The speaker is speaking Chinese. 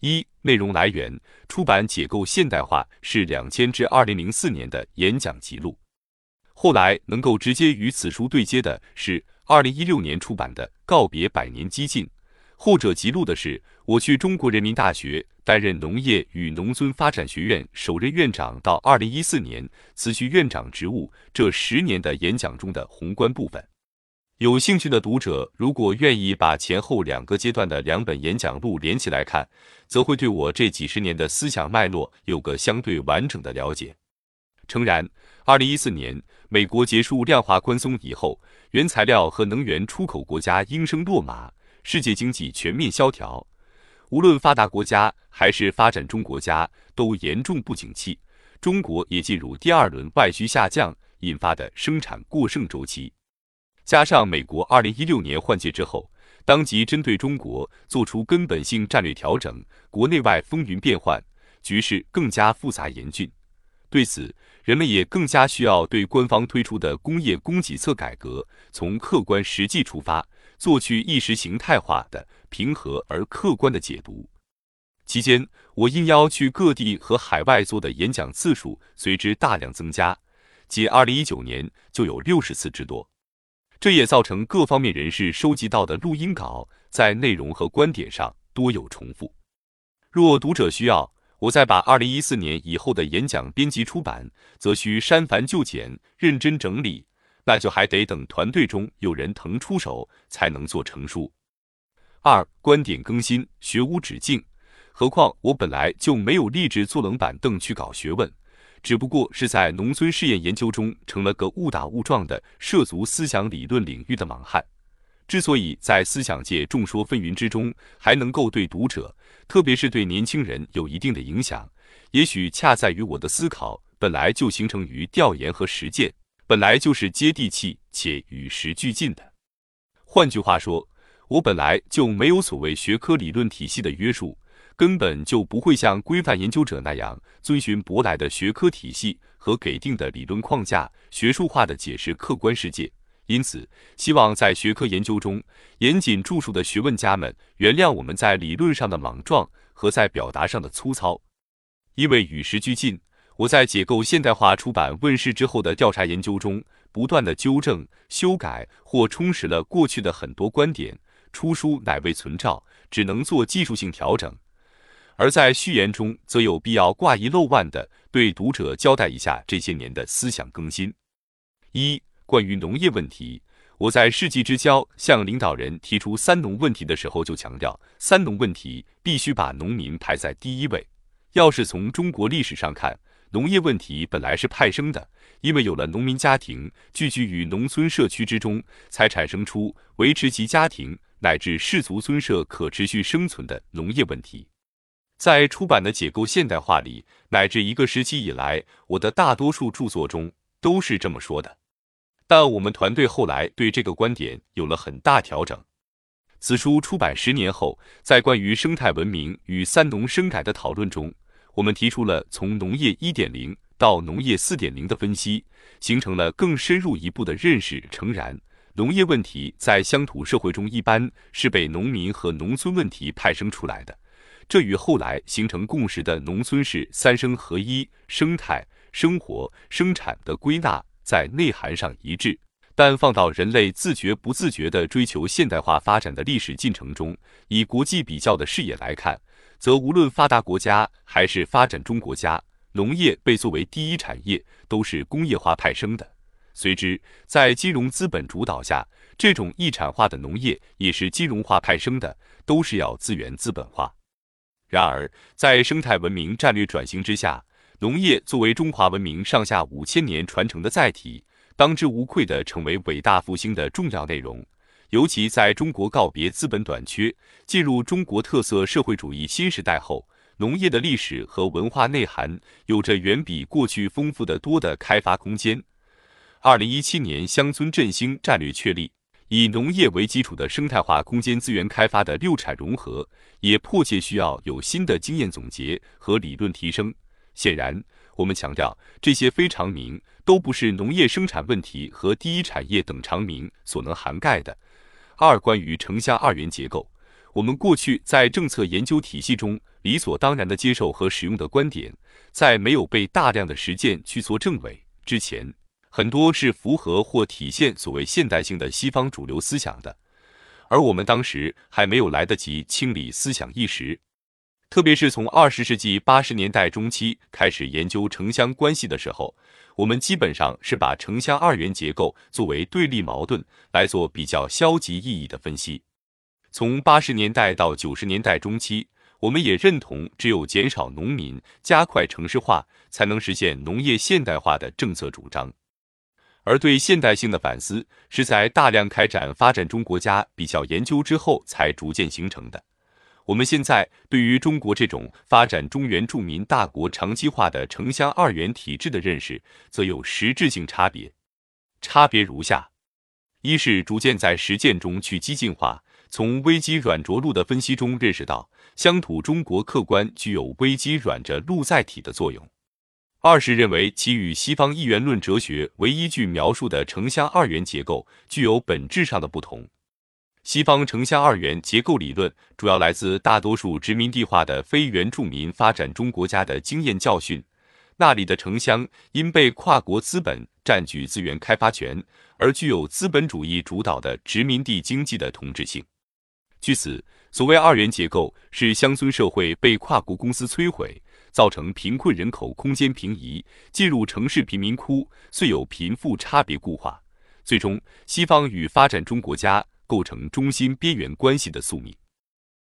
一、内容来源：出版《解构现代化》是两千至二零零四年的演讲辑录。后来能够直接与此书对接的是二零一六年出版的《告别百年激进》，后者记录的是我去中国人民大学担任农业与农村发展学院首任院长到二零一四年辞去院长职务这十年的演讲中的宏观部分。有兴趣的读者，如果愿意把前后两个阶段的两本演讲录连起来看，则会对我这几十年的思想脉络有个相对完整的了解。诚然，二零一四年美国结束量化宽松以后，原材料和能源出口国家应声落马，世界经济全面萧条，无论发达国家还是发展中国家都严重不景气，中国也进入第二轮外需下降引发的生产过剩周期。加上美国二零一六年换届之后，当即针对中国做出根本性战略调整，国内外风云变幻，局势更加复杂严峻。对此，人们也更加需要对官方推出的工业供给侧改革，从客观实际出发，做去意识形态化的平和而客观的解读。期间，我应邀去各地和海外做的演讲次数随之大量增加，仅二零一九年就有六十次之多。这也造成各方面人士收集到的录音稿在内容和观点上多有重复。若读者需要，我再把二零一四年以后的演讲编辑出版，则需删繁就简，认真整理，那就还得等团队中有人腾出手才能做成书。二、观点更新，学无止境，何况我本来就没有立志坐冷板凳去搞学问。只不过是在农村试验研究中成了个误打误撞的涉足思想理论领域的莽汉。之所以在思想界众说纷纭之中还能够对读者，特别是对年轻人有一定的影响，也许恰在于我的思考本来就形成于调研和实践，本来就是接地气且与时俱进的。换句话说，我本来就没有所谓学科理论体系的约束。根本就不会像规范研究者那样遵循舶来的学科体系和给定的理论框架，学术化的解释客观世界。因此，希望在学科研究中严谨著述的学问家们原谅我们在理论上的莽撞和在表达上的粗糙。因为与时俱进，我在解构现代化出版问世之后的调查研究中，不断的纠正、修改或充实了过去的很多观点。出书乃为存照，只能做技术性调整。而在序言中，则有必要挂一漏万的对读者交代一下这些年的思想更新。一、关于农业问题，我在世纪之交向领导人提出“三农”问题的时候，就强调“三农”问题必须把农民排在第一位。要是从中国历史上看，农业问题本来是派生的，因为有了农民家庭聚居于农村社区之中，才产生出维持其家庭乃至氏族村社可持续生存的农业问题。在出版的《解构现代化》里，乃至一个时期以来，我的大多数著作中都是这么说的。但我们团队后来对这个观点有了很大调整。此书出版十年后，在关于生态文明与三农生改的讨论中，我们提出了从农业一点零到农业四点零的分析，形成了更深入一步的认识。诚然，农业问题在乡土社会中一般是被农民和农村问题派生出来的。这与后来形成共识的农村是三生合一、生态、生活、生产的归纳在内涵上一致，但放到人类自觉不自觉地追求现代化发展的历史进程中，以国际比较的视野来看，则无论发达国家还是发展中国家，农业被作为第一产业，都是工业化派生的。随之，在金融资本主导下，这种一产化的农业也是金融化派生的，都是要资源资本化。然而，在生态文明战略转型之下，农业作为中华文明上下五千年传承的载体，当之无愧地成为伟大复兴的重要内容。尤其在中国告别资本短缺，进入中国特色社会主义新时代后，农业的历史和文化内涵有着远比过去丰富的多的开发空间。二零一七年乡村振兴战略确立。以农业为基础的生态化空间资源开发的六产融合，也迫切需要有新的经验总结和理论提升。显然，我们强调这些非常名都不是农业生产问题和第一产业等长名所能涵盖的。二、关于城乡二元结构，我们过去在政策研究体系中理所当然的接受和使用的观点，在没有被大量的实践去做证伪之前，很多是符合或体现所谓现代性的西方主流思想的，而我们当时还没有来得及清理思想意识。特别是从二十世纪八十年代中期开始研究城乡关系的时候，我们基本上是把城乡二元结构作为对立矛盾来做比较消极意义的分析。从八十年代到九十年代中期，我们也认同只有减少农民、加快城市化，才能实现农业现代化的政策主张。而对现代性的反思，是在大量开展发展中国家比较研究之后才逐渐形成的。我们现在对于中国这种发展中原住民大国长期化的城乡二元体制的认识，则有实质性差别。差别如下：一是逐渐在实践中去激进化，从危机软着陆的分析中认识到乡土中国客观具有危机软着陆载体的作用；二是认为其与西方一元论哲学为依据描述的城乡二元结构具有本质上的不同。西方城乡二元结构理论主要来自大多数殖民地化的非原住民发展中国家的经验教训，那里的城乡因被跨国资本占据资源开发权，而具有资本主义主导的殖民地经济的统治性。据此，所谓二元结构是乡村社会被跨国公司摧毁，造成贫困人口空间平移，进入城市贫民窟，遂有贫富差别固化，最终西方与发展中国家。构成中心边缘关系的宿命。